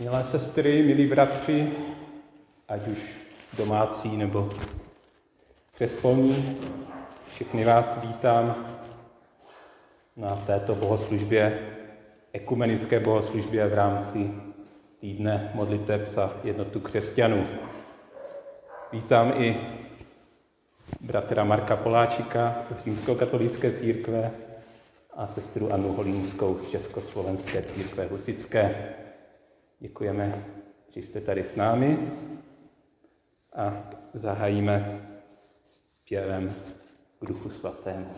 Milé sestry, milí bratři, ať už domácí nebo přespolní, všechny vás vítám na této bohoslužbě, ekumenické bohoslužbě v rámci týdne modliteb za jednotu křesťanů. Vítám i bratra Marka Poláčika z Římskokatolické církve a sestru Anu Holínskou z Československé církve husické. Děkujeme, že jste tady s námi a zahájíme zpěvem k Duchu Svatému.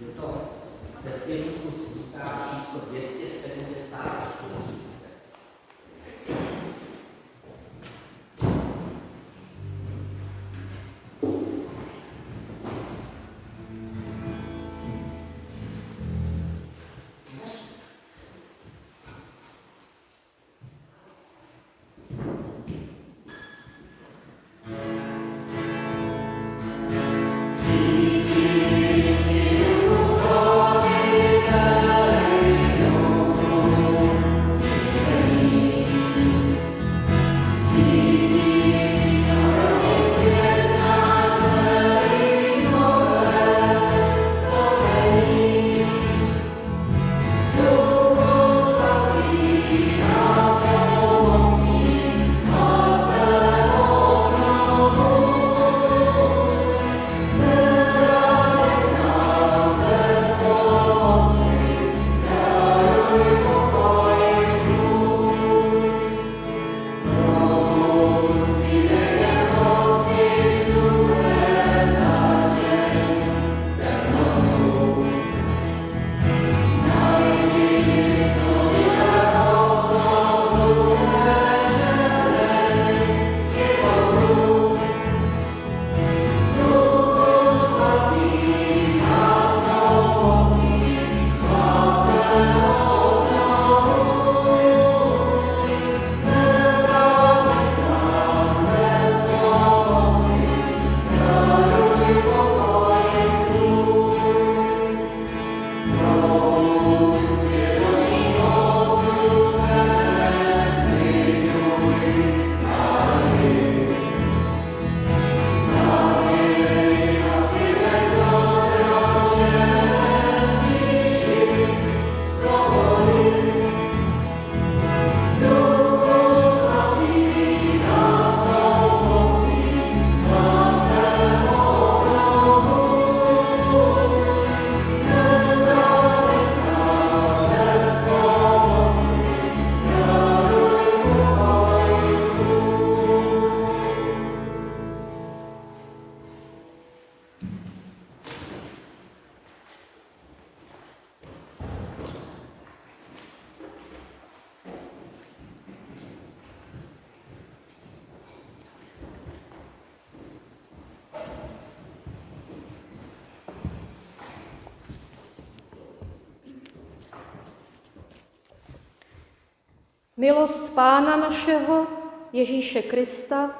Je to ze zpěvníku číslo 278. našeho Ježíše Krista,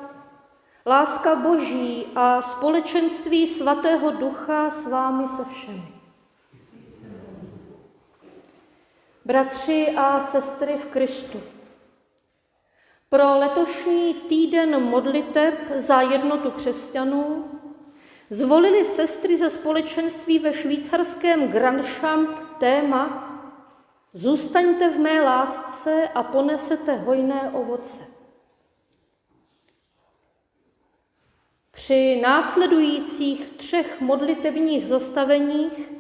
láska Boží a společenství Svatého Ducha s vámi se všemi. Bratři a sestry v Kristu, pro letošní týden modliteb za jednotu křesťanů zvolili sestry ze společenství ve švýcarském Grandchamp téma Zůstaňte v mé lásce a ponesete hojné ovoce. Při následujících třech modlitebních zastaveních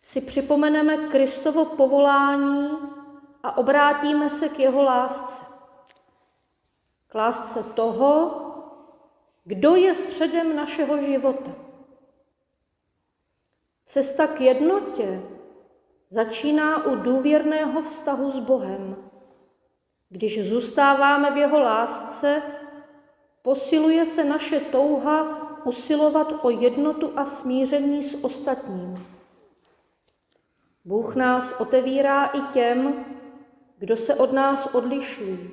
si připomeneme Kristovo povolání a obrátíme se k jeho lásce. K lásce toho, kdo je středem našeho života. Cesta k jednotě začíná u důvěrného vztahu s Bohem. Když zůstáváme v jeho lásce, posiluje se naše touha usilovat o jednotu a smíření s ostatním. Bůh nás otevírá i těm, kdo se od nás odlišují.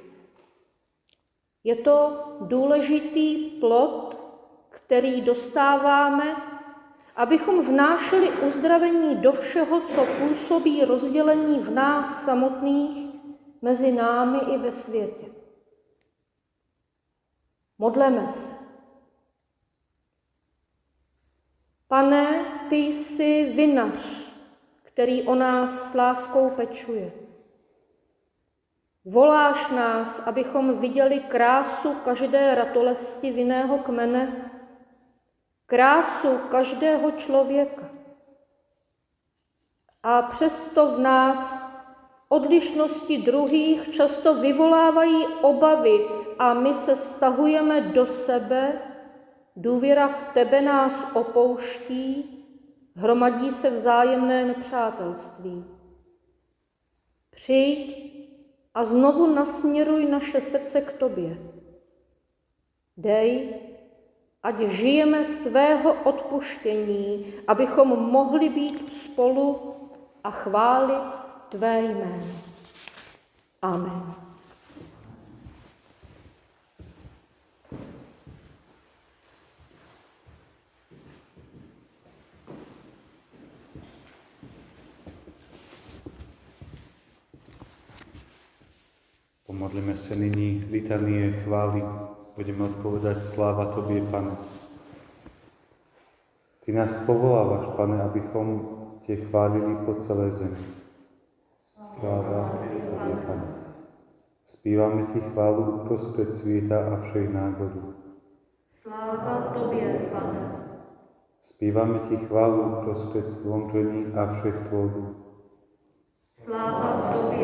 Je to důležitý plot, který dostáváme abychom vnášeli uzdravení do všeho, co působí rozdělení v nás samotných, mezi námi i ve světě. Modleme se. Pane, ty jsi vinař, který o nás s láskou pečuje. Voláš nás, abychom viděli krásu každé ratolesti vinného kmene, krásu každého člověka. A přesto v nás odlišnosti druhých často vyvolávají obavy a my se stahujeme do sebe, důvěra v tebe nás opouští, hromadí se vzájemné nepřátelství. Přijď a znovu nasměruj naše srdce k tobě. Dej, ať žijeme z tvého odpuštění, abychom mohli být spolu a chválit tvé jméno. Amen. Pomodlíme se nyní litanie chvály. Budeme odpovedať sláva Tobě, Pane. Ty nás povolávaš, Pane, abychom Tě chválili po celé zemi. Sláva Tobě, Pane. Spíváme Ti chválu uprostřed světa a všech národů. Sláva Tobě, Pane. Spíváme Ti chválu uprostřed stvoření a všech tvorů. Sláva Tobě.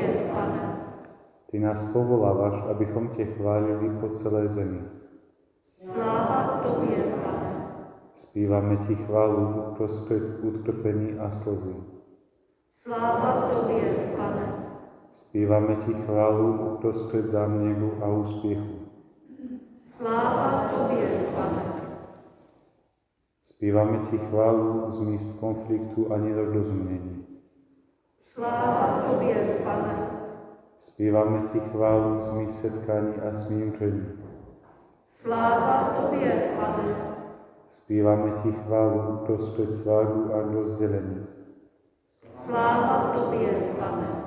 Ty nás povoláváš, abychom Tě chválili po celé zemi. Sláva Tobě, Pane. Spíváme Ti chválu uprostřed utrpení a slzy. Sláva Tobě, Pane. Spíváme Ti chválu uprostřed záměru a úspěchu. Sláva Tobě, Pane. Spíváme Ti chválu z míst konfliktu a nedorozumění. Sláva Tobě, Pane. Zpíváme Ti chválu z mých setkání a smíření. Sláva Tobě, Pane. Zpíváme Ti chválu uprostřed sváru a rozdělení. Sláva Tobě, Pane.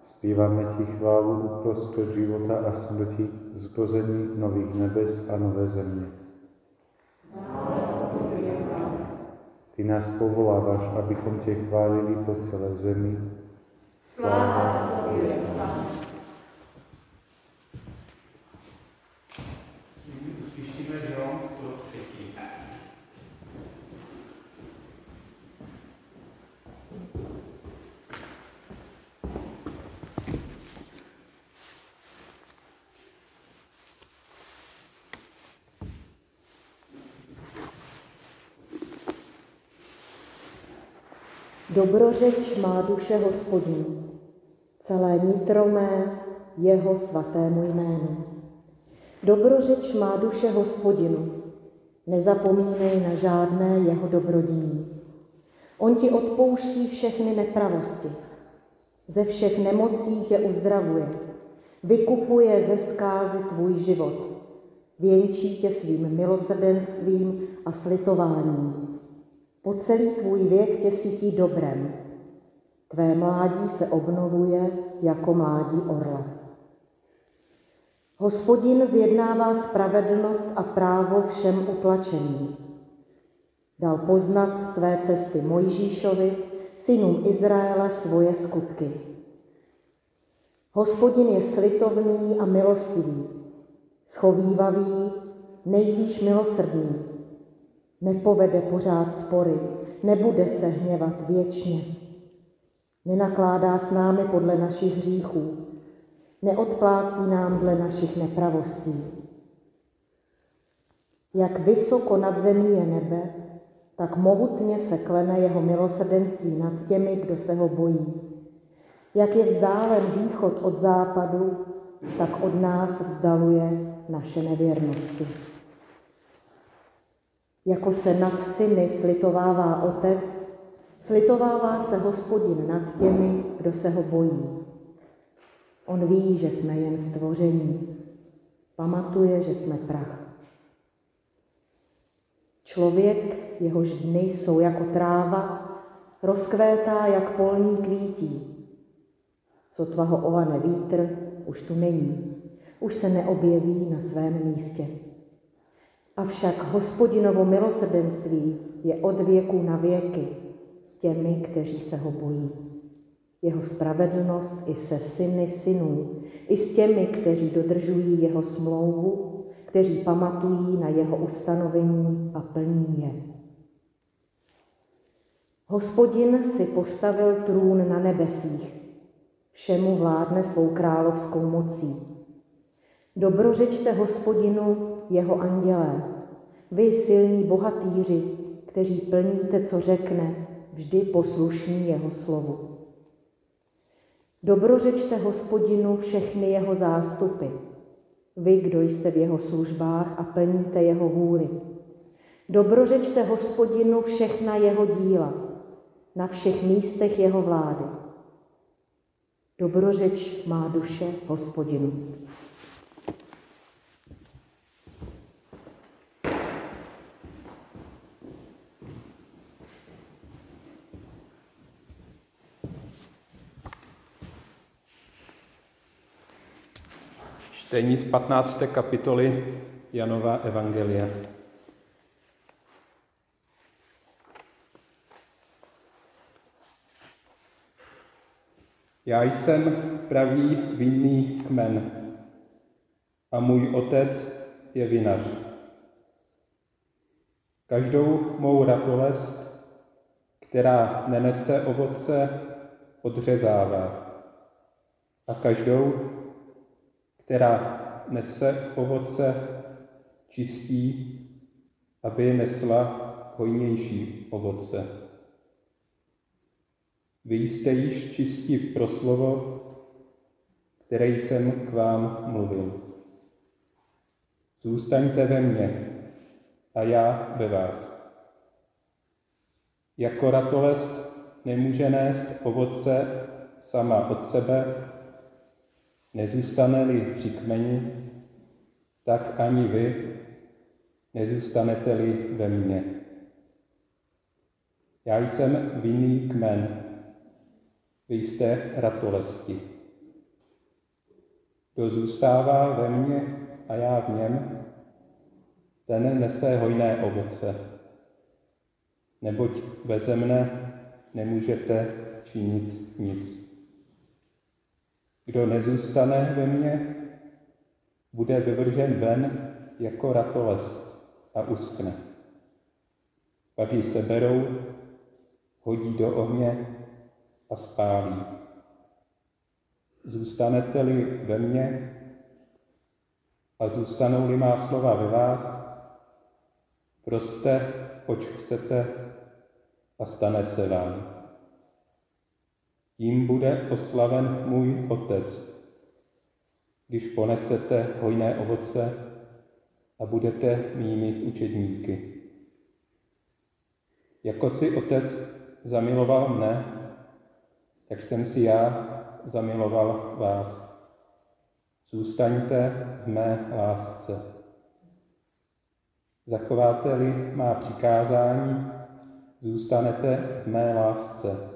Zpíváme Ti chválu uprostřed života a smrti, zrození nových nebes a nové země. Ty nás povoláváš, abychom Tě chválili po celé zemi. Sláva Tobě, Pane. Uslyšíme Dobrořeč má duše hospodin, celé nitro mé jeho svatému jménu. Dobrořeč má duše hospodinu, nezapomínej na žádné jeho dobrodíní. On ti odpouští všechny nepravosti, ze všech nemocí tě uzdravuje, vykupuje ze zkázy tvůj život, věnčí tě svým milosrdenstvím a slitováním. Po celý tvůj věk tě sytí dobrem. Tvé mládí se obnovuje jako mládí orla. Hospodin zjednává spravedlnost a právo všem utlačeným. Dal poznat své cesty Mojžíšovi, synům Izraele svoje skutky. Hospodin je slitovný a milostivý, schovývavý, nejvýš milosrdný, nepovede pořád spory, nebude se hněvat věčně. Nenakládá s námi podle našich hříchů, neodplácí nám dle našich nepravostí. Jak vysoko nad zemí je nebe, tak mohutně se klene jeho milosrdenství nad těmi, kdo se ho bojí. Jak je vzdálen východ od západu, tak od nás vzdaluje naše nevěrnosti. Jako se nad syny slitovává otec, slitovává se hospodin nad těmi, kdo se ho bojí. On ví, že jsme jen stvoření. Pamatuje, že jsme prach. Člověk, jehož dny jsou jako tráva, rozkvétá jak polní kvítí. Sotva ho ohane vítr, už tu není, už se neobjeví na svém místě. Avšak hospodinovo milosrdenství je od věku na věky s těmi, kteří se ho bojí. Jeho spravedlnost i se syny synů, i s těmi, kteří dodržují jeho smlouvu, kteří pamatují na jeho ustanovení a plní je. Hospodin si postavil trůn na nebesích, všemu vládne svou královskou mocí. Dobrořečte hospodinu jeho andělé, vy silní bohatýři, kteří plníte, co řekne, vždy poslušní jeho slovu. Dobrořečte hospodinu všechny jeho zástupy, vy, kdo jste v jeho službách a plníte jeho vůli. Dobrořečte hospodinu všechna jeho díla, na všech místech jeho vlády. Dobrořeč má duše hospodinu. Čtení z 15. kapitoly Janova Evangelia. Já jsem pravý vinný kmen a můj otec je vinař. Každou mou ratolest, která nenese ovoce, odřezává. A každou, která nese ovoce, čistí, aby nesla hojnější ovoce. Vy jste již čistí pro slovo, které jsem k vám mluvil. Zůstaňte ve mně a já ve vás. Jako ratolest nemůže nést ovoce sama od sebe, Nezůstane-li při kmeni, tak ani vy nezůstanete-li ve mně. Já jsem vinný kmen, vy jste ratolesti. Kdo zůstává ve mně a já v něm, ten nese hojné ovoce, neboť beze mne nemůžete činit nic. Kdo nezůstane ve mně, bude vyvržen ven jako ratolest a uskne. Pak ji seberou, hodí do ohně a spálí. Zůstanete-li ve mně a zůstanou-li má slova ve vás, proste, oč chcete a stane se vám. Tím bude oslaven můj Otec, když ponesete hojné ovoce a budete mými učedníky. Jako si Otec zamiloval mne, tak jsem si já zamiloval vás. Zůstaňte v mé lásce. Zachováte-li má přikázání, zůstanete v mé lásce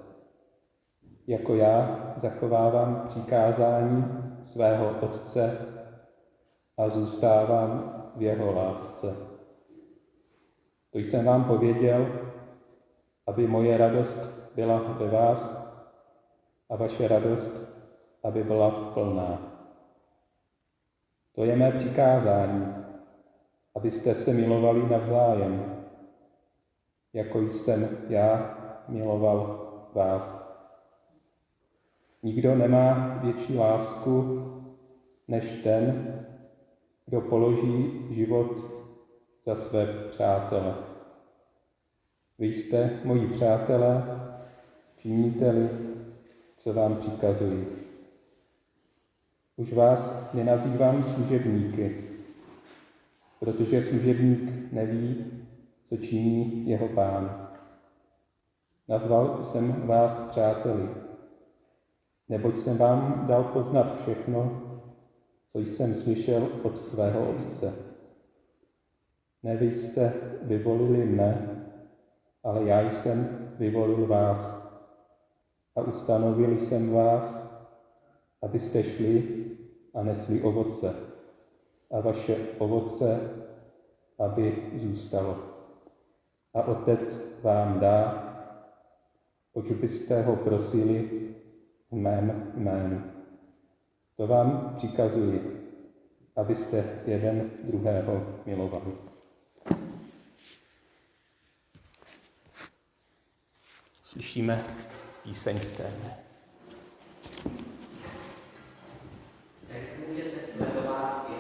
jako já zachovávám přikázání svého Otce a zůstávám v jeho lásce. To jsem vám pověděl, aby moje radost byla ve vás a vaše radost, aby byla plná. To je mé přikázání, abyste se milovali navzájem, jako jsem já miloval vás. Nikdo nemá větší lásku než ten, kdo položí život za své přátele. Vy jste moji přátelé, činíte-li, co vám přikazují. Už vás nenazývám služebníky, protože služebník neví, co činí jeho pán. Nazval jsem vás přáteli, neboť jsem vám dal poznat všechno, co jsem slyšel od svého Otce. Ne vy jste vyvolili mne, ale já jsem vyvolil vás a ustanovil jsem vás, abyste šli a nesli ovoce a vaše ovoce, aby zůstalo. A Otec vám dá, oč byste ho prosili v mém jménu. To vám přikazuji, abyste jeden druhého milovali. Slyšíme píseň z téhle. Text můžete sledovat,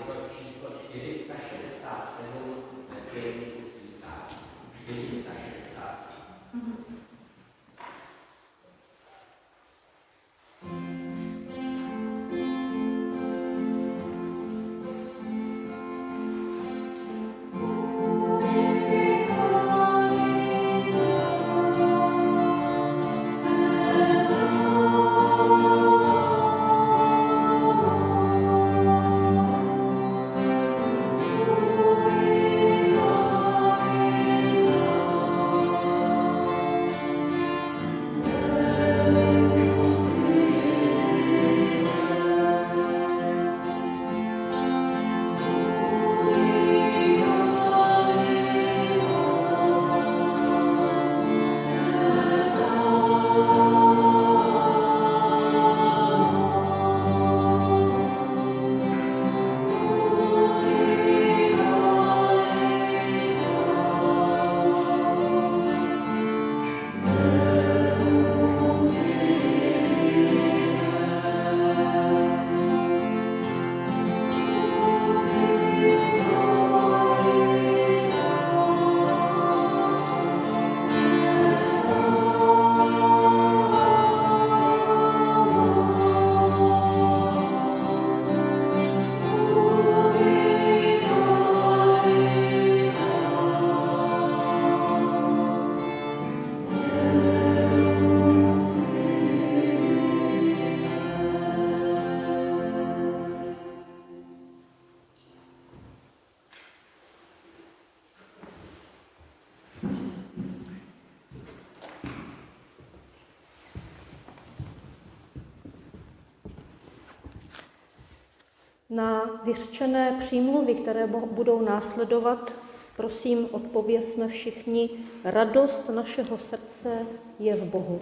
vyřčené přímluvy, které budou následovat, prosím, odpověsme všichni, radost našeho srdce je v Bohu.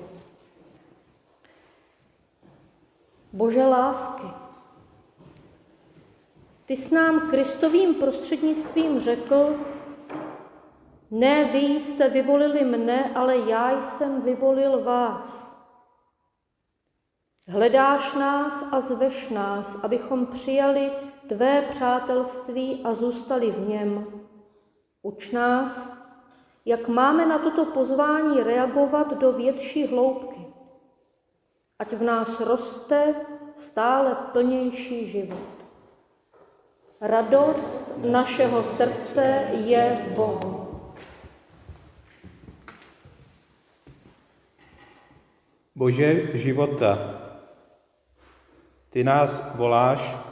Bože lásky, ty s nám Kristovým prostřednictvím řekl, ne vy jste vyvolili mne, ale já jsem vyvolil vás. Hledáš nás a zveš nás, abychom přijali tvé přátelství a zůstali v něm. Uč nás, jak máme na toto pozvání reagovat do větší hloubky. Ať v nás roste stále plnější život. Radost našeho srdce je v Bohu. Bože života, ty nás voláš,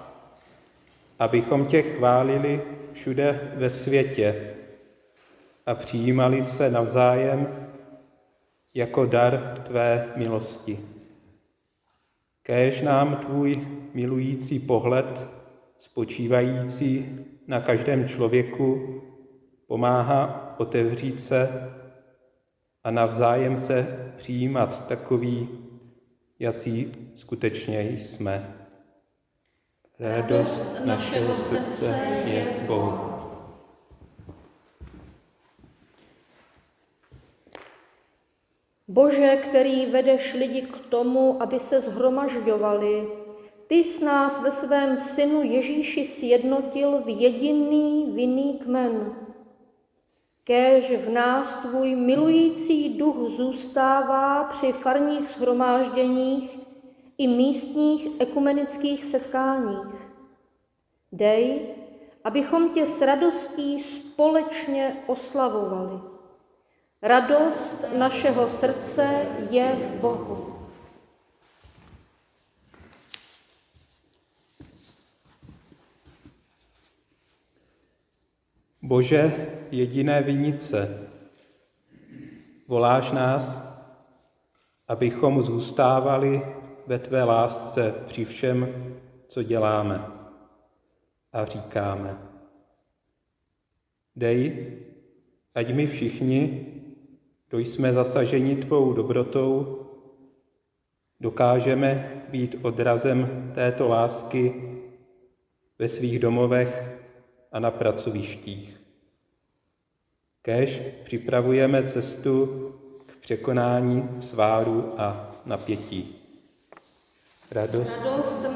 abychom tě chválili všude ve světě a přijímali se navzájem jako dar tvé milosti. Kéž nám tvůj milující pohled, spočívající na každém člověku, pomáhá otevřít se a navzájem se přijímat takový, jací skutečně jsme. Radost našeho srdce je v Bohu. Bože, který vedeš lidi k tomu, aby se zhromažďovali, ty s nás ve svém synu Ježíši sjednotil v jediný vinný kmen. Kéž v nás tvůj milující duch zůstává při farních shromážděních i místních ekumenických setkáních. Dej, abychom tě s radostí společně oslavovali. Radost našeho srdce je v Bohu. Bože, jediné vinice. Voláš nás, abychom zůstávali ve tvé lásce při všem, co děláme. A říkáme, dej, ať my všichni, kdo jsme zasaženi tvou dobrotou, dokážeme být odrazem této lásky ve svých domovech a na pracovištích. Kež připravujeme cestu k překonání sváru a napětí. Radost,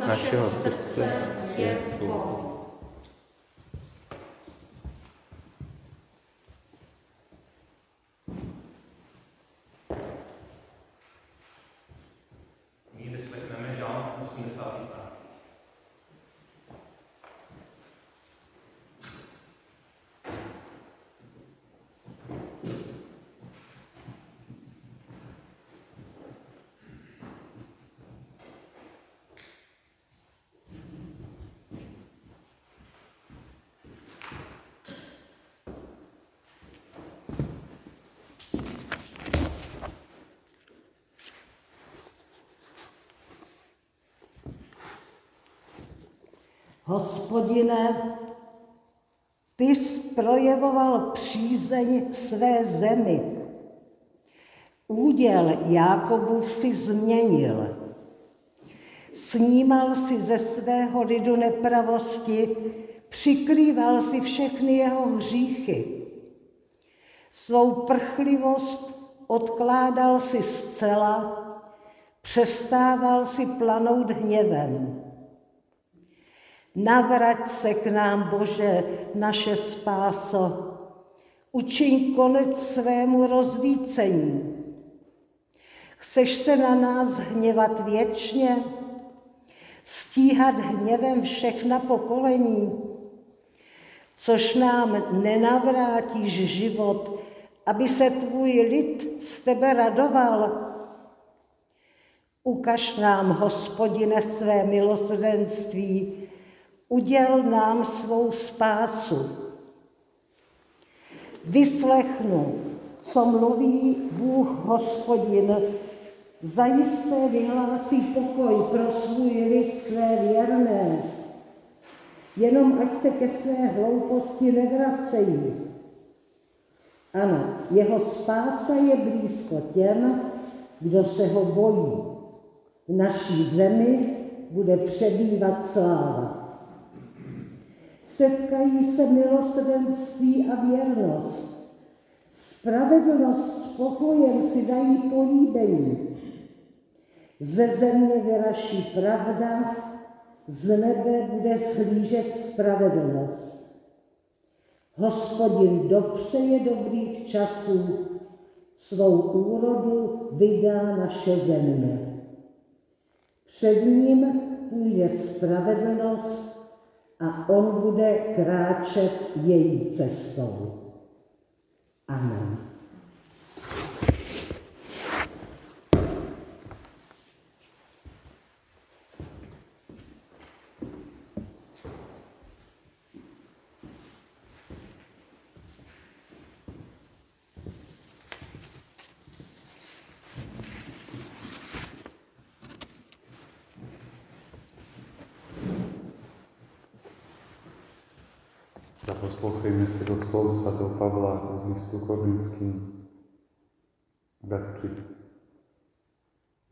našeho srdce je v Bohu. Hospodine, ty jsi projevoval přízeň své zemi. Úděl Jákobův si změnil. Snímal si ze svého lidu nepravosti, přikrýval si všechny jeho hříchy. Svou prchlivost odkládal si zcela, přestával si planout hněvem. Navrať se k nám, Bože, naše spáso. Učiň konec svému rozvícení. Chceš se na nás hněvat věčně? Stíhat hněvem všechna pokolení? Což nám nenavrátíš život, aby se tvůj lid z tebe radoval. Ukaž nám, hospodine, své milosrdenství, uděl nám svou spásu. Vyslechnu, co mluví Bůh hospodin, zajisté vyhlásí pokoj pro svůj lid své věrné. Jenom ať se ke své hlouposti nevracejí. Ano, jeho spása je blízko těm, kdo se ho bojí. V naší zemi bude přebývat sláva setkají se milosrdenství a věrnost. Spravedlnost s pokojem si dají políbení. Ze země vyraší pravda, z nebe bude shlížet spravedlnost. Hospodin dopřeje dobrých časů, svou úrodu vydá naše země. Před ním půjde spravedlnost a on bude kráčet její cestou. Amen. Zaposlouchejme si do slov svatého Pavla z listu Korinským. Bratři,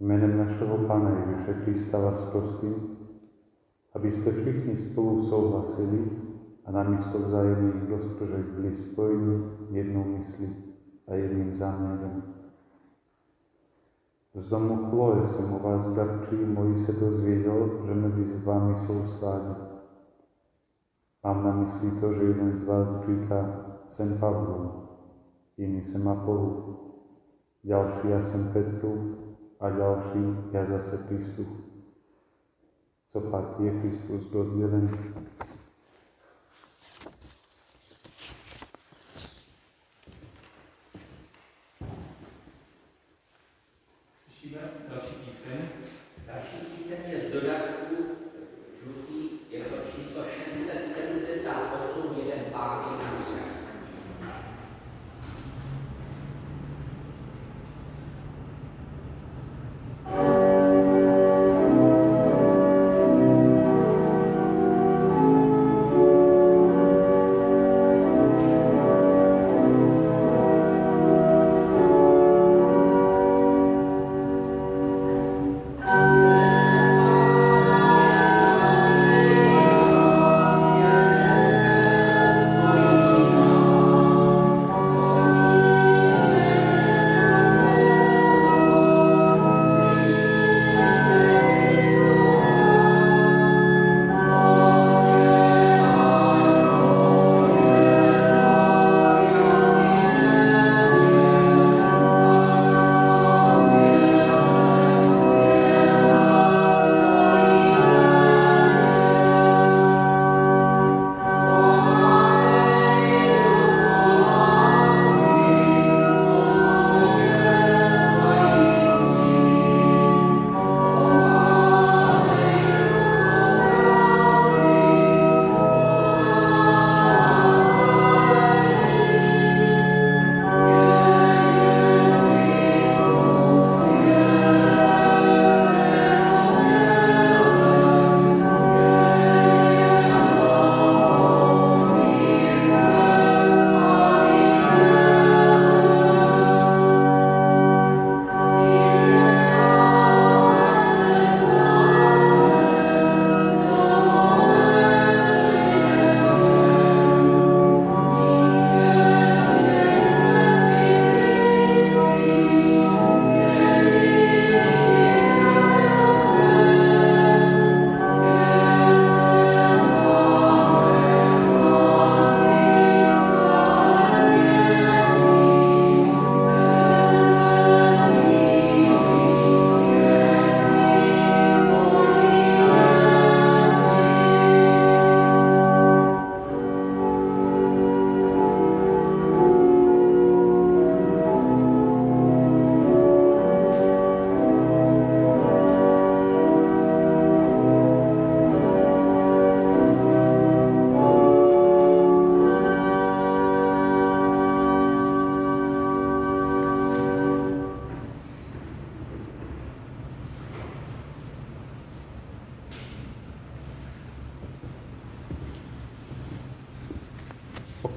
jménem našeho Pána Ježíše Krista vás prosím, abyste všichni spolu souhlasili a namísto vzájemných roztržek byli spojeni jednou myslí a jedným záměrem. Z domu Chloe jsem o vás, bratři moji, se dozvěděl, že mezi vámi jsou svádí. Mám na mysli to, že jeden z vás říká, jsem Pavlov, jiný jsem Apolův, další já jsem Petrův a další já zase Kristův. Co pak je Kristus rozdělen?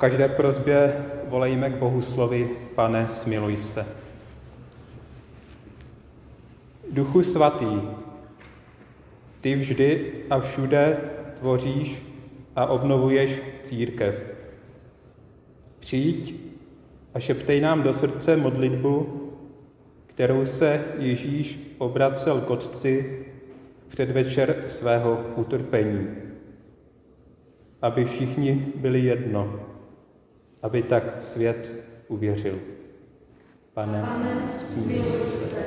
Každé prozbě volejme k Bohu slovy, pane, smiluj se. Duchu svatý, ty vždy a všude tvoříš a obnovuješ církev. Přijď a šeptej nám do srdce modlitbu, kterou se Ježíš obracel k Otci předvečer svého utrpení, aby všichni byli jedno, aby tak svět uvěřil. Pane, Pane se.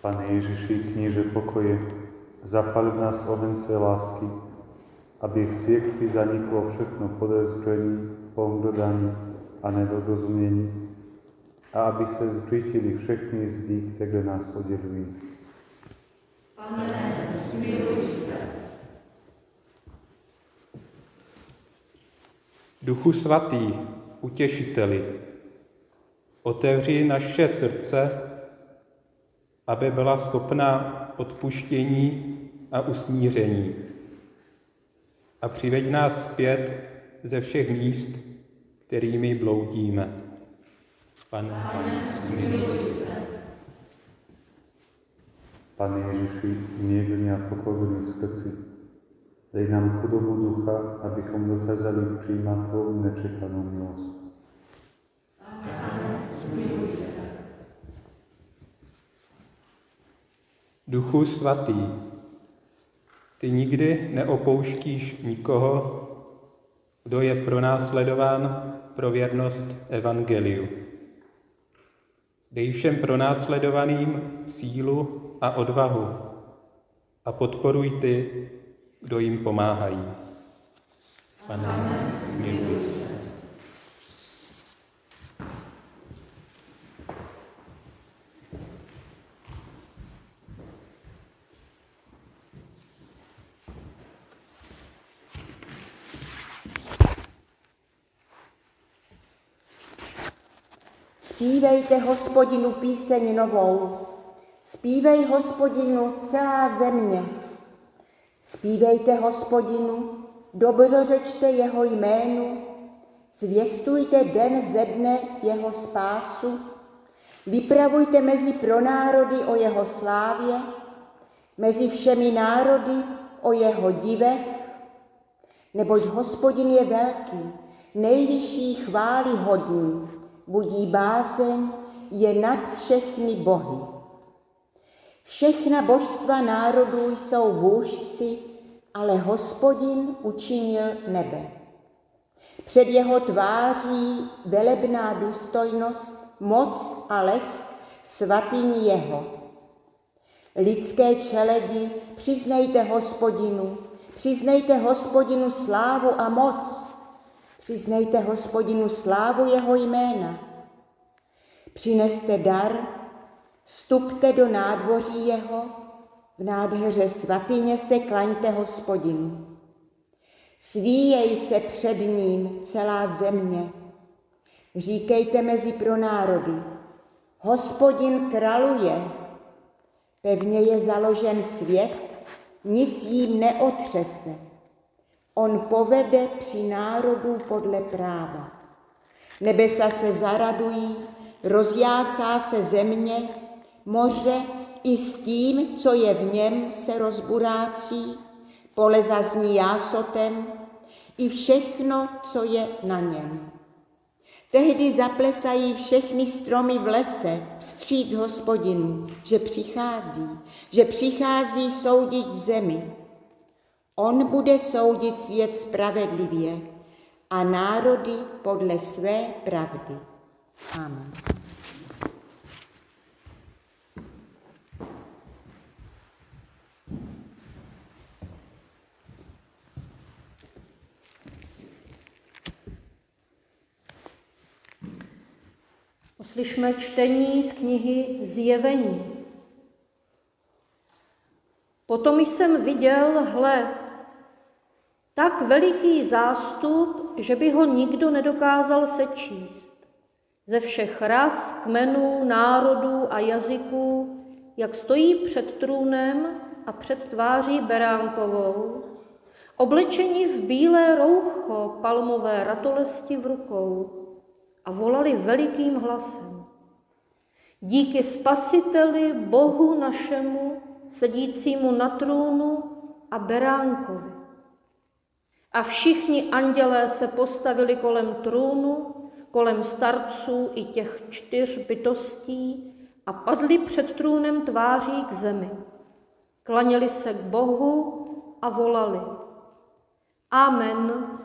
Pane Ježiši, kníže pokoje, zapal v nás oheň své lásky, aby v církvi zaniklo všechno podezření, pohrdání a nedorozumění, a aby se zřítili všechny zdi, které nás oddělují. Pane, smiluj se. Duchu svatý, utěšiteli, otevři naše srdce, aby byla schopná odpuštění a usmíření. A přiveď nás zpět ze všech míst, kterými bloudíme. Pane, Pane smiluj se. Pane Ježiši, mírně a pokorný srdci, dej nám chudobu ducha, abychom dokázali přijímat Tvou nečekanou milost. Duchu svatý, ty nikdy neopouštíš nikoho, kdo je pronásledován pro věrnost Evangeliu. Dej všem pronásledovaným sílu a odvahu a podporuj ty, kdo jim pomáhají. Pane, smiluj se. Spívejte hospodinu píseň novou, zpívej hospodinu celá země. Spívejte hospodinu, dobrořečte jeho jménu, zvěstujte den ze dne jeho spásu, vypravujte mezi pronárody o jeho slávě, mezi všemi národy o jeho divech, neboť hospodin je velký, nejvyšší chvály hodný, budí bázeň, je nad všechny bohy. Všechna božstva národů jsou vůžci, ale hospodin učinil nebe. Před jeho tváří velebná důstojnost, moc a lesk svatyní jeho. Lidské čeledi, přiznejte hospodinu, přiznejte hospodinu slávu a moc, Přiznejte hospodinu slávu jeho jména. Přineste dar, vstupte do nádvoří jeho, v nádheře svatyně se klaňte hospodinu. Svíjej se před ním celá země. Říkejte mezi pro národy. Hospodin kraluje. Pevně je založen svět, nic jím neotřese. On povede při národu podle práva. Nebesa se zaradují, rozjásá se země, moře i s tím, co je v něm, se rozburácí, pole zazní jásotem, i všechno, co je na něm. Tehdy zaplesají všechny stromy v lese vstříc hospodinu, že přichází, že přichází soudit zemi. On bude soudit svět spravedlivě a národy podle své pravdy. Amen. Poslyšme čtení z knihy Zjevení. Potom jsem viděl, hle, tak veliký zástup, že by ho nikdo nedokázal sečíst. Ze všech ras, kmenů, národů a jazyků, jak stojí před trůnem a před tváří beránkovou, oblečení v bílé roucho, palmové ratolesti v rukou a volali velikým hlasem. Díky spasiteli Bohu našemu, sedícímu na trůnu a beránkovi. A všichni andělé se postavili kolem trůnu, kolem starců i těch čtyř bytostí a padli před trůnem tváří k zemi. Klaněli se k Bohu a volali. Amen.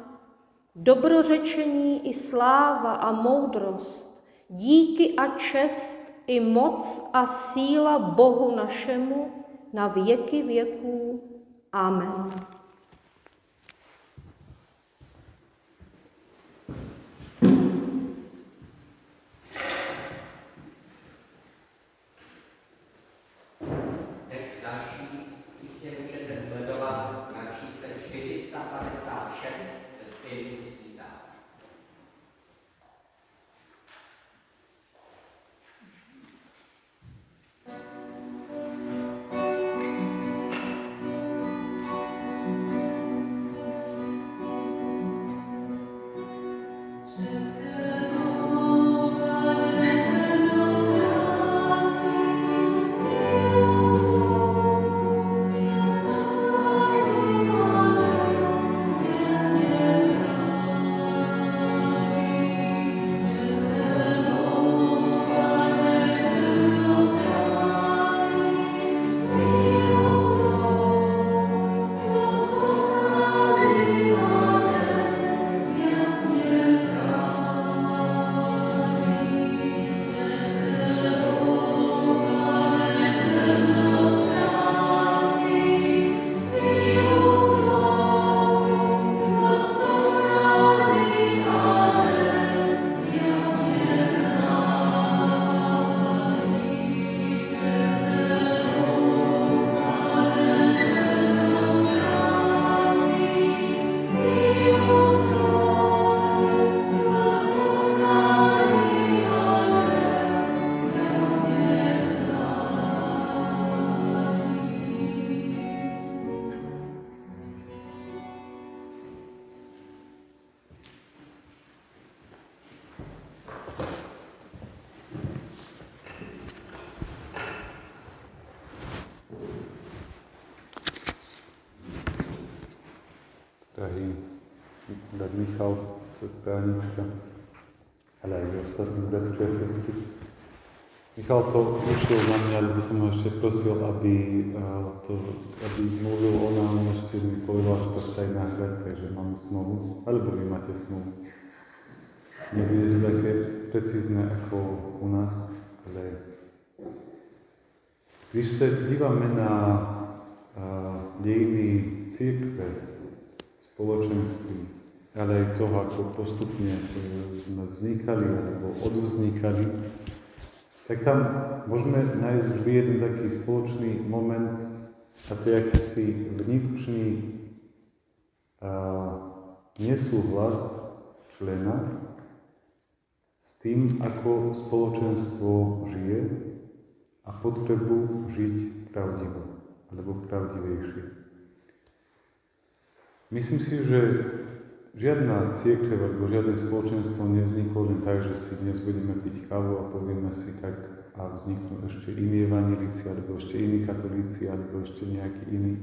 Dobrořečení i sláva a moudrost, díky a čest i moc a síla Bohu našemu na věky věků. Amen. Michal to ušiel na mňa, ale by som ho ešte prosil, aby, to, aby mluvil o nám, ešte mi povedal, že to chce aj nahrať, takže máme smlouvu, alebo vy máte smlouvu. Nebude to také precízne ako u nás, ale když se díváme na dejiny církve, spoločenství, ale aj toho, ako postupne sme vznikali alebo odvznikali, tak tam môžeme nájsť vždy jeden taký spoločný moment, a to je akýsi vnitřný a, nesúhlas člena s tým, ako spoločenstvo žije a potrebu žiť pravdivo alebo pravdivejšie. Myslím si, že žiadna církev alebo žiadne spoločenstvo nevzniklo len tak, že si dnes budeme piť kávu a povieme si tak a vzniknú ešte iní evangelíci, alebo ešte iní katolíci, alebo ešte nejakí iní.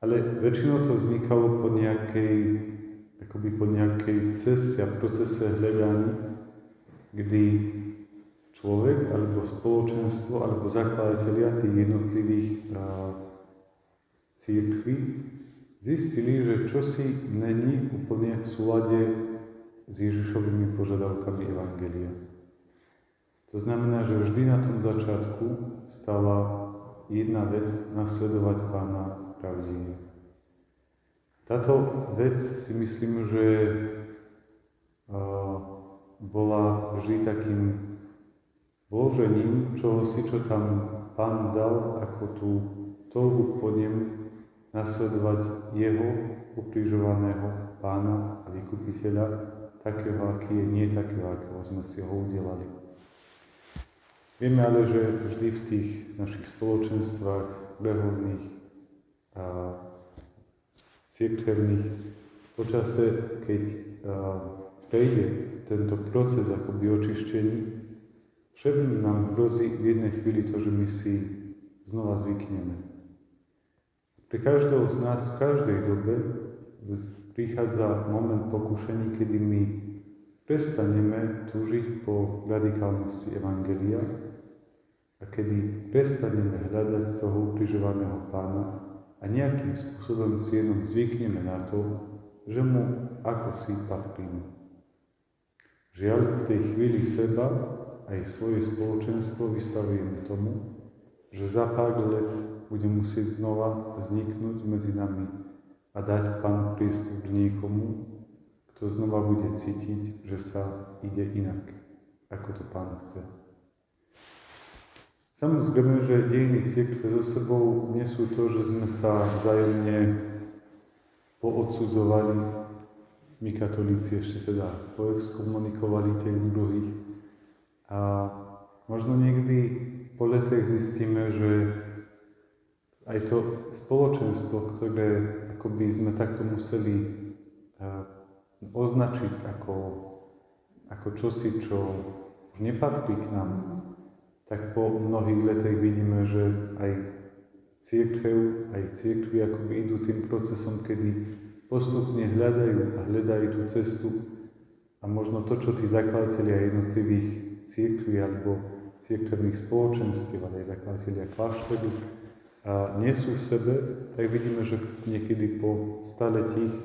Ale väčšinou to vznikalo po nejakej, akoby po nejakej ceste a procese hľadania, kdy človek alebo spoločenstvo alebo zakladatelia tých jednotlivých církví zistili, že čosi není úplne v súlade s Ježišovými požiadavkami Evangelia. To znamená, že vždy na tom začiatku stala jedna vec nasledovať Pána pravdivý. Táto vec si myslím, že bola vždy takým vložením čoho si, čo tam Pán dal ako tú touhu po ňom nasledovať jeho ukrižovaného pána a vykupiteľa, takého, aký je, nie takého, akého sme si ho udelali. Vieme ale, že vždy v tých našich spoločenstvách, behovných a církevných počase, keď prejde tento proces akoby očištení, všetkým nám hrozí v jednej chvíli to, že my si znova zvykneme. Pri každého z nás v každej dobe prichádza moment pokušení, kedy my prestaneme túžiť po radikálnosti Evangelia a kedy prestaneme hľadať toho ukrižovaného pána a nejakým spôsobom si jenom zvykneme na to, že mu ako si patríme. Žiaľ, v tej chvíli seba aj svoje spoločenstvo vystavujeme tomu, že za pár let bude musieť znova vzniknúť medzi nami a dať Pán priestor niekomu, kto znova bude cítiť, že sa ide inak, ako to Pán chce. Samozrejme, že dejiny cirkve so sebou nesú to, že sme sa vzájomne poodsudzovali, my katolíci ešte teda poexkomunikovali tých druhých. A možno niekdy po letech zistíme, že aj to spoločenstvo, ktoré akoby sme takto museli uh, označiť ako, ako čosi, čo už nepatrí k nám, tak po mnohých letech vidíme, že aj církev, aj církvy akoby idú tým procesom, kedy postupne hľadajú a hľadajú tú cestu a možno to, čo tí zakladatelia jednotlivých církví alebo církevných spoločenstiev, ale aj zakladatelia kláštoru nesú v sebe, tak vidíme, že niekedy po staletích e,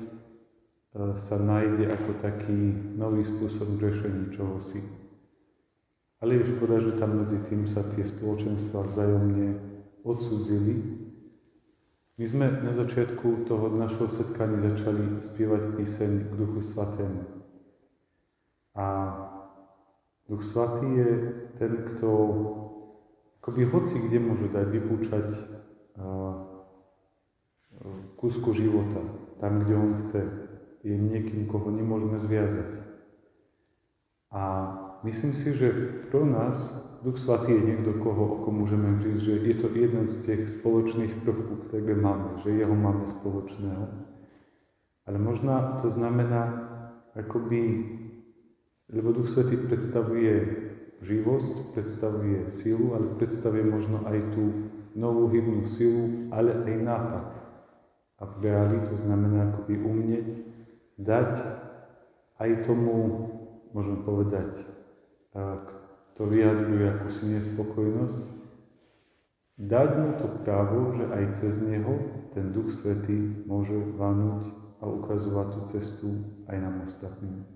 sa nájde ako taký nový spôsob riešení čohosi. Ale je škoda, že tam medzi tým sa tie spoločenstva vzájomne odsudzili my sme na začiatku toho našho setkania začali spievať píseň k Duchu Svatému. A Duch Svatý je ten, kto akoby hoci kde môže dať vypúčať kúsku života, tam, kde on chce. Je niekým, koho nemôžeme zviazať. A myslím si, že pro nás Duch Svatý je niekto, koho, oko môžeme říct, že je to jeden z těch spoločných prvků, ktoré máme, že jeho máme spoločného. Ale možná to znamená, akoby, lebo Duch Svetý predstavuje živosť, predstavuje silu, ale predstavuje možno aj tú novú hybnú silu, ale aj nápad. A reáli to znamená akoby umieť dať aj tomu, môžem povedať, to vyjadruje akúsi nespokojnosť, dať mu to právo, že aj cez neho ten Duch Svetý môže vanúť a ukazovať tú cestu aj nám ostatným.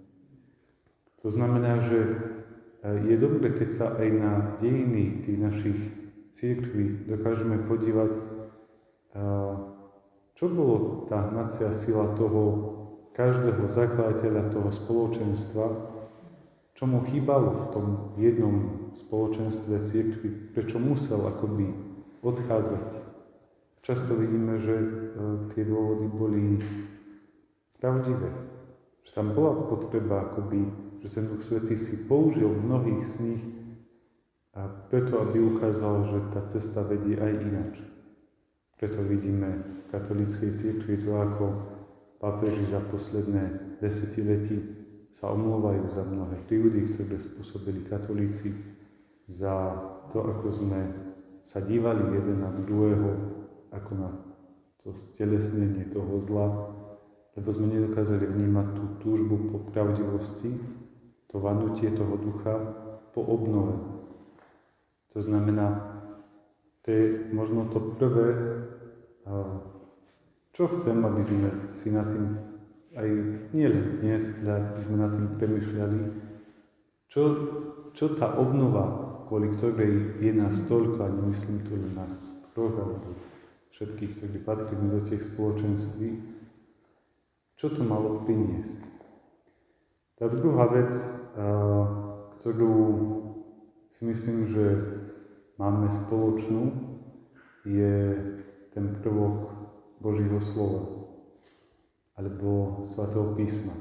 To znamená, že e, je dobré, keď sa aj na dejiny tých našich církví dokážeme podívať, e, čo bolo tá hnacia sila toho každého zakladateľa toho spoločenstva, čo mu chýbalo v tom jednom spoločenstve církvy, prečo musel akoby odchádzať. Často vidíme, že e, tie dôvody boli pravdivé. Že tam bola potreba akoby, že ten Duch Svetý si použil mnohých z nich a preto, aby ukázal, že tá cesta vedie aj ináč. Preto vidíme v katolíckej církvi to, ako pápeži za posledné desetiletí sa omlouvajú za mnohé krivdy, ktoré spôsobili katolíci, za to, ako sme sa dívali jeden na druhého, ako na to stelesnenie toho zla, lebo sme nedokázali vnímať tú túžbu po pravdivosti, to vanutie toho ducha po obnove. To znamená, to možno to prvé, čo chcem, aby sme si na tým aj nielen dnes, aby sme nad tým premyšľali, čo, čo tá obnova, kvôli ktorej je nás toľko, a nemyslím tu len nás troch, alebo všetkých, ktorí patríme do tých spoločenství, čo to malo priniesť. Tá druhá vec, ktorú si myslím, že máme spoločnú, je ten prvok Božího slova alebo svatého písma.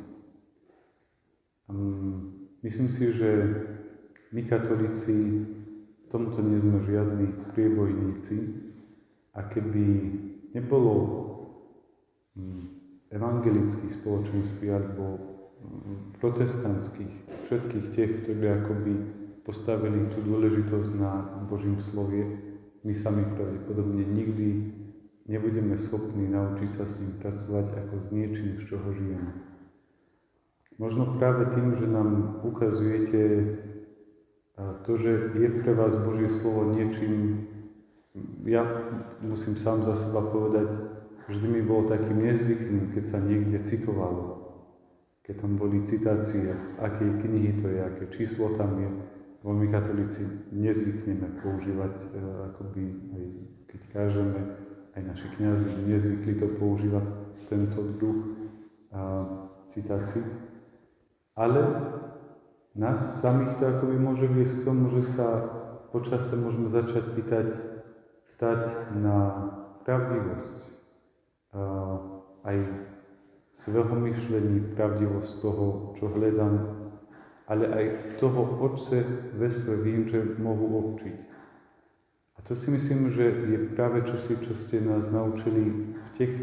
Myslím si, že my katolíci v tomto nie sme žiadni priebojníci a keby nebolo mm, evangelických spoločenství alebo protestantských, všetkých tých, ktorí akoby postavili tú dôležitosť na Božím slovie, my sami pravdepodobne nikdy nebudeme schopní naučiť sa s ním pracovať ako s niečím, z čoho žijeme. Možno práve tým, že nám ukazujete to, že je pre vás Božie slovo niečím, ja musím sám za seba povedať, vždy mi bolo takým nezvyklým, keď sa niekde citovalo. Keď tam boli citácie, z akej knihy to je, aké číslo tam je. Bo my katolíci nezvykneme používať, e, akoby, aj keď kážeme, aj naši kniazy nezvykli to používať, tento druh a, citácií. Ale nás samých to akoby môže viesť k tomu, že sa počase môžeme začať pýtať, ptať na pravdivosť aj svého myšlení, pravdivosť toho, čo hľadám, ale aj toho Otce ve sve vím, že mohu občiť. A to si myslím, že je práve čosi, čo ste nás naučili v tých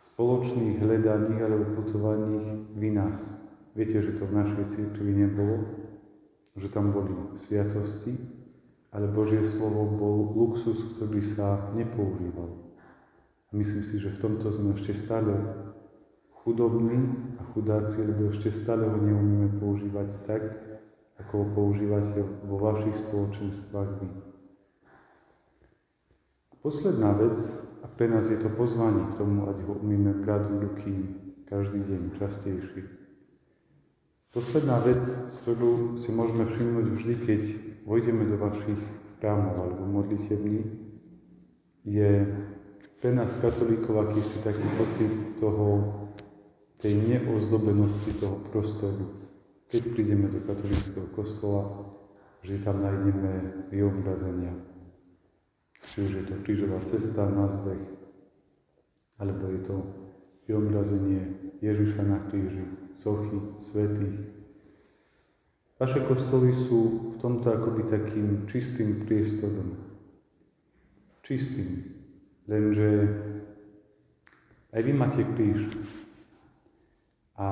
spoločných hľadaních alebo putovaních vy nás. Viete, že to v našej církvi nebolo, že tam boli sviatosti, ale Božie slovo bol luxus, ktorý sa nepoužíval. A myslím si, že v tomto sme ešte stále chudobní a chudáci, lebo ešte stále ho neumíme používať tak, ako ho používate vo vašich spoločenstvách vy. Posledná vec, a pre nás je to pozvanie k tomu, ať ho umíme brať do ruky každý deň častejšie. Posledná vec, ktorú si môžeme všimnúť vždy, keď vojdeme do vašich chrámov alebo modlitevní, je pre nás katolíkov akýsi taký pocit toho, tej neozdobenosti toho prostoru. Keď prídeme do katolického kostola, že tam nájdeme vyobrazenia. Či už je to krížová cesta na zdech, alebo je to vyobrazenie Ježiša na kríži, sochy, svetých. Vaše kostoly sú v tomto akoby takým čistým priestorom. Čistým, Lenže aj vy máte kríž. A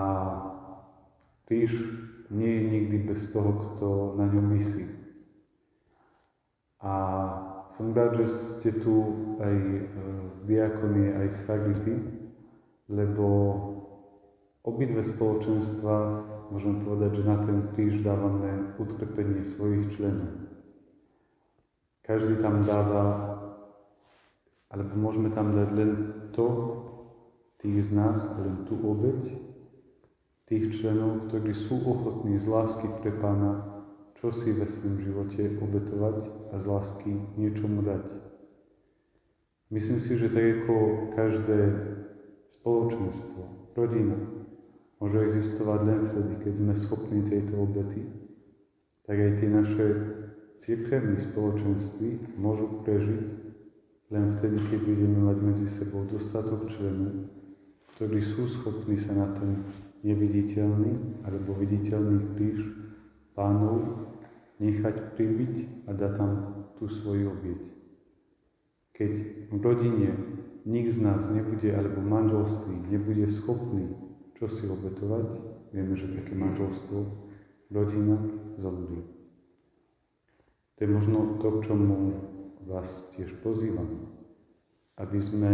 kríž nie je nikdy bez toho, kto na ňom myslí. A som rád, že ste tu aj e, z diakonie, aj z Fagity, lebo obidve spoločenstva, môžeme povedať, že na ten kríž dávame utrpenie svojich členov. Každý tam dáva alebo môžeme tam dať len to, tých z nás, len tú obeď, tých členov, ktorí sú ochotní z lásky pre Pána čo si ve svojom živote obetovať a z lásky niečomu dať. Myslím si, že tak ako každé spoločenstvo, rodina, môže existovať len vtedy, keď sme schopní tejto obety, tak aj tie naše církevné spoločenství môžu prežiť len vtedy, keď budeme mať medzi sebou dostatok členov, ktorí sú schopní sa na ten neviditeľný alebo viditeľný kríž pánov nechať pribiť a dať tam tú svoju obieť. Keď v rodine nik z nás nebude, alebo v manželství nebude schopný čo si obetovať, vieme, že také manželstvo, rodina zomrie. To je možno to, k čomu vás tiež pozývam, aby sme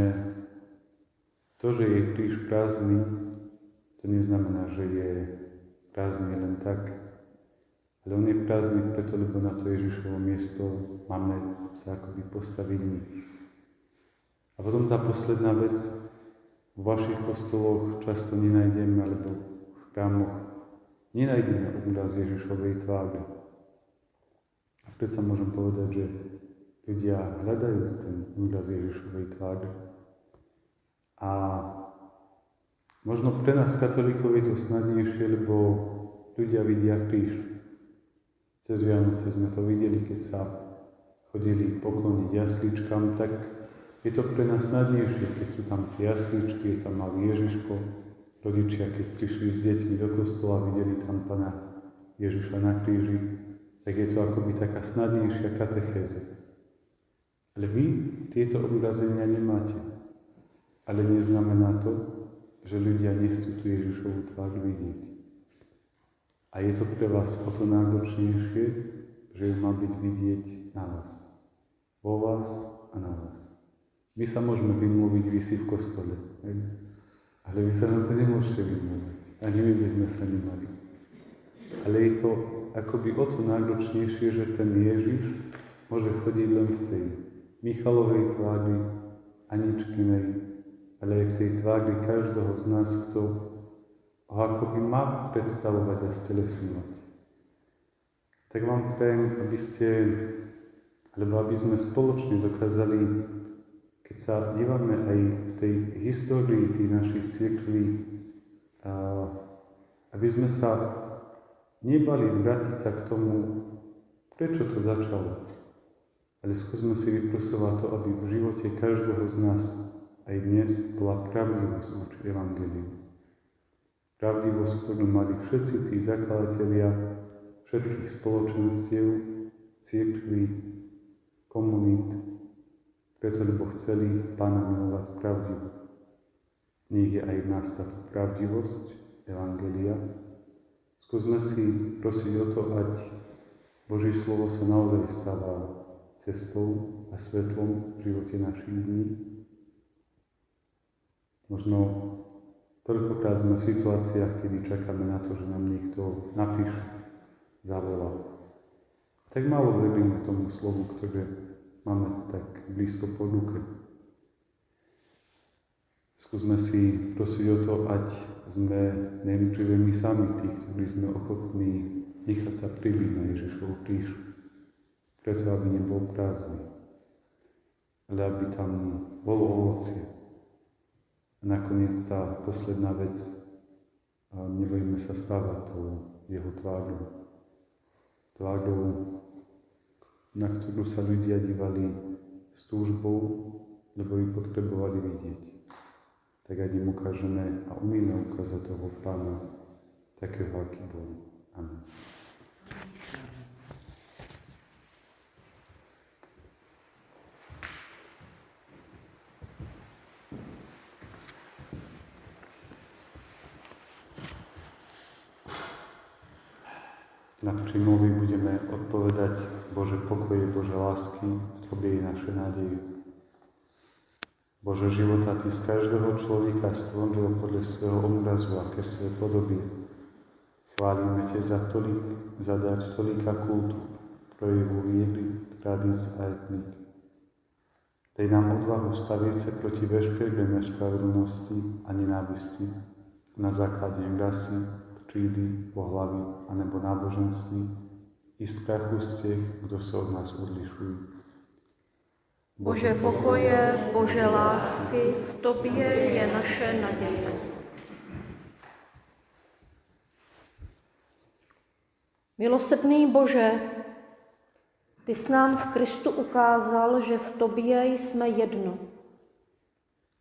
to, že je kríž prázdny, to neznamená, že je prázdny len tak, ale on je prázdny preto, lebo na to Ježišovo miesto máme sa akoby postaviť my. A potom tá posledná vec, v vašich kostoloch často nenájdeme, alebo v chrámoch nenájdeme obraz Ježišovej tváre. A predsa môžem povedať, že ľudia hľadajú ten úraz Ježišovej tváre. A možno pre nás katolíkov je to snadnejšie, lebo ľudia vidia kríž. Cez Vianoce sme to videli, keď sa chodili pokloniť jasličkám, tak je to pre nás snadnejšie, keď sú tam tie jasličky, je tam malý Ježiško, rodičia, keď prišli s deťmi do kostola, videli tam Pana Ježiša na kríži, tak je to akoby taká snadnejšia katechéza. Ale vy tieto obrazenia nemáte. Ale neznamená to, že ľudia nechcú tú Ježišovu tvár vidieť. A je to pre vás o to náročnejšie, že ju má byť vidieť na vás. Vo vás a na vás. My sa môžeme vymluviť, vy si v kostole. Hej? Ale vy sa na to nemôžete vymluviť. Ani my by sme sa nemali. Ale je to akoby o to náročnejšie, že ten Ježiš môže chodiť len v tej Michalovej tvári, Aničkinej, ale aj v tej tvári každého z nás, kto ho akoby má predstavovať a stelesňovať. Tak vám prajem, aby ste, alebo aby sme spoločne dokázali, keď sa dívame aj v tej histórii tých našich církví, aby sme sa nebali vrátiť sa k tomu, prečo to začalo. Ale skúsme si vyprosovať to, aby v živote každého z nás aj dnes bola pravdivosť voči Evangeliu. Pravdivosť, ktorú mali všetci tí zakladatelia všetkých spoločenstiev, církví, komunít, preto lebo chceli Pána milovať pravdivo. Nech je aj v nás táto pravdivosť Evangelia, Skúsme si prosiť o to, ať Boží slovo sa naozaj stáva cestou a svetlom v živote našich dní. Možno toľkokrát sme v situáciách, kedy čakáme na to, že nám niekto napíše, zavolá. Tak málo veríme tomu slovu, ktoré máme tak blízko po ruke. Skúsme si prosiť o to, ať sme nejdříve my sami tí, ktorí sme ochotní nechať sa pribiť na Ježišovu kríž, preto aby nebol prázdny, ale aby tam bolo ovocie. A nakoniec tá posledná vec, a nebojíme sa stávať tou jeho tvárou. Tvárou, na ktorú sa ľudia dívali s túžbou, lebo ju potrebovali vidieť tak ať im ukážeme a umíme ukázať toho Pána takého, aký bol. Amen. Na prímluví budeme odpovedať Bože pokoje, Bože lásky, v Tobie je naše nádeje. Bože života, Ty z každého človeka stvoril podľa svojho obrazu a ke svojej podoby. Chválime Ťa za, tolik, za dar tolika kultúr, projevu viery, tradíc a etnik. Dej nám odvahu staviť sa proti veškeré nespravedlnosti a nenávisti na základe rasy, třídy, pohlavy anebo náboženství i strachu z tých, kto sa od nás odlišujú. Bože pokoje, Bože lásky, v Tobě je naše naděje. Milosrdný Bože, Ty jsi nám v Kristu ukázal, že v Tobě jsme jedno.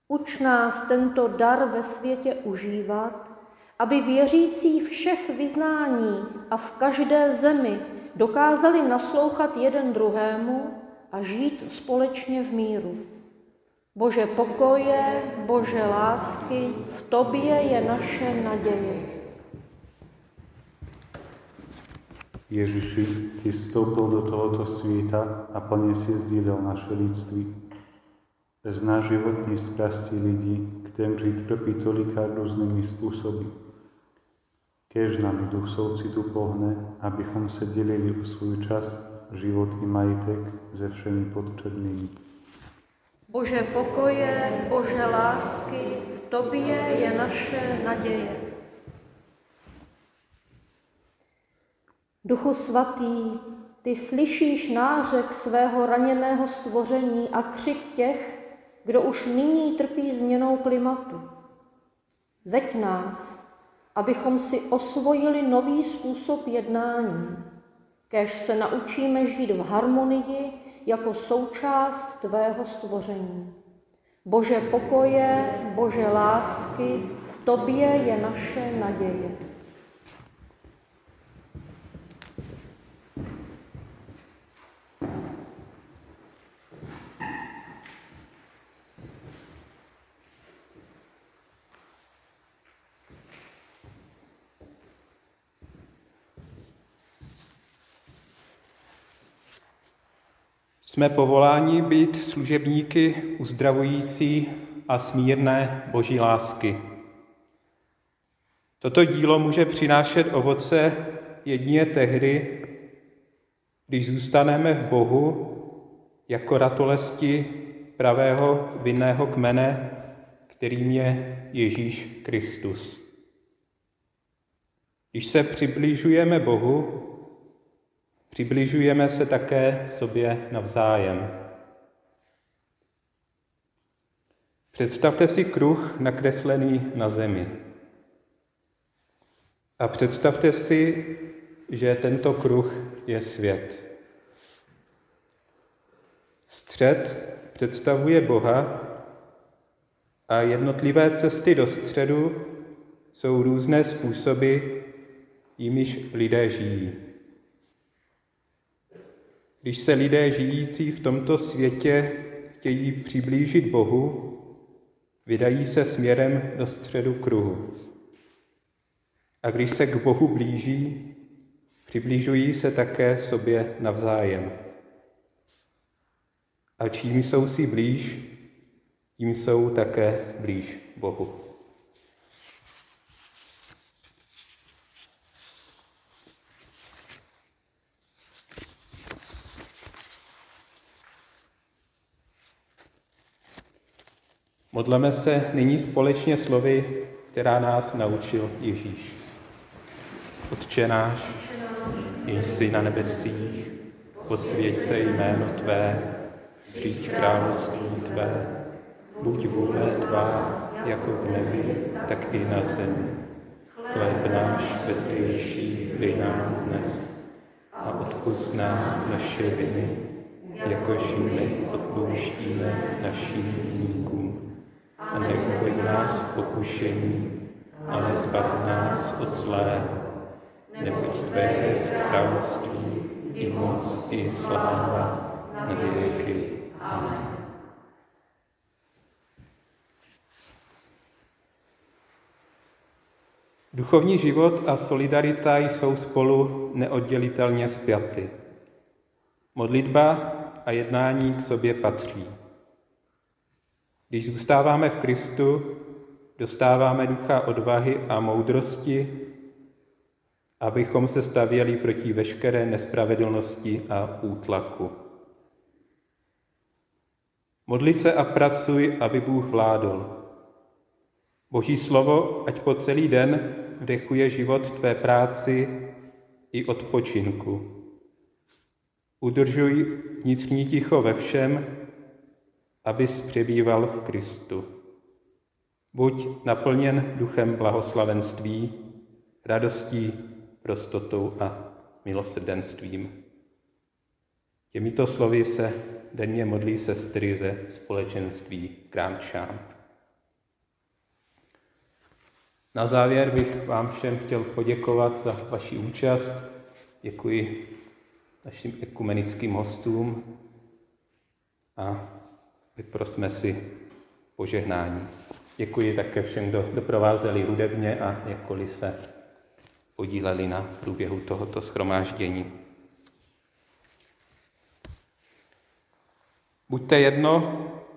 Uč nás tento dar ve světě užívat, aby věřící všech vyznání a v každé zemi dokázali naslouchat jeden druhému a žít společně v míru. Bože pokoje, Bože lásky, v Tobě je naše naděje. Ježiši, Ty vstoupil do tohoto světa a plně si sdílel naše lidství. Znáš životní strasti lidí, kteří trpí tolika různými způsoby. Kež nám duch soucitu pohne, abychom se dělili o svůj čas život i majitek ze všemi potřebnými. Bože pokoje, Bože lásky, v Tobě je naše naděje. Duchu svatý, ty slyšíš nářek svého raněného stvoření a křik těch, kdo už nyní trpí změnou klimatu. Veď nás, abychom si osvojili nový způsob jednání kež se naučíme žít v harmonii jako součást Tvého stvoření. Bože pokoje, Bože lásky, v Tobě je naše naděje. Jsme povoláni být služebníky uzdravující a smírné boží lásky. Toto dílo může přinášet ovoce jedině tehdy, když zůstaneme v Bohu jako ratolesti pravého vinného kmene, kterým je Ježíš Kristus. Když se přibližujeme Bohu, přibližujeme se také sobě navzájem. Představte si kruh nakreslený na zemi. A představte si, že tento kruh je svět. Střed představuje Boha a jednotlivé cesty do středu jsou různé způsoby, jimiž lidé žijí. Když se lidé žijící v tomto světě chtějí přiblížit Bohu, vydají se směrem do středu kruhu. A když se k Bohu blíží, přiblížují se také sobě navzájem. A čím jsou si blíž, tím jsou také blíž Bohu. Modleme se nyní společně slovy, která nás naučil Ježíš. Otče náš, jsi na nebesích, posvěď se jméno Tvé, přijď království Tvé, buď vůle Tvá, jako v nebi, tak i na zemi. Chléb náš bezdější dej nám dnes a odpust nám naše viny, jakož my odpouštíme našim viníkům. A neuveď nás v pokušení, ale zbav nás od zlého. Neboť Tvé je království, i moc, i sláva na věky. Amen. Duchovní život a solidarita jsou spolu neoddělitelně spjaty. Modlitba a jednání k sobě patří. Když zůstáváme v Kristu, dostáváme ducha odvahy a moudrosti, abychom se stavěli proti veškeré nespravedlnosti a útlaku. Modli se a pracuj, aby Bůh vládl. Boží slovo, ať po celý den vdechuje život tvé práci i odpočinku. Udržuj vnitřní ticho ve všem, abys přebýval v Kristu. Buď naplněn duchem blahoslavenství, radostí, prostotou a milosrdenstvím. Těmito slovy se denně modlí sestry ze společenství Krám Na závěr bych vám všem chtěl poděkovat za vaši účast. Děkuji našim ekumenickým hostům a vyprosme si požehnání. Děkuji také všem, kdo doprovázeli hudebně a jakkoliv se podíleli na průběhu tohoto schromáždění. Buďte jedno,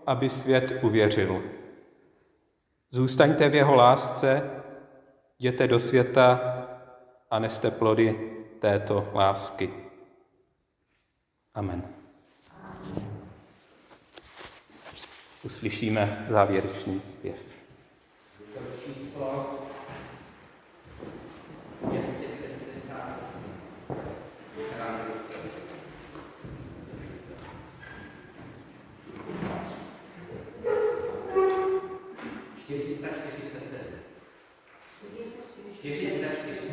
aby svět uvěřil. Zůstaňte v jeho lásce, jděte do světa a neste plody této lásky. Amen. uslyšíme závěrečný zpěv. Yes, yes, yes, yes.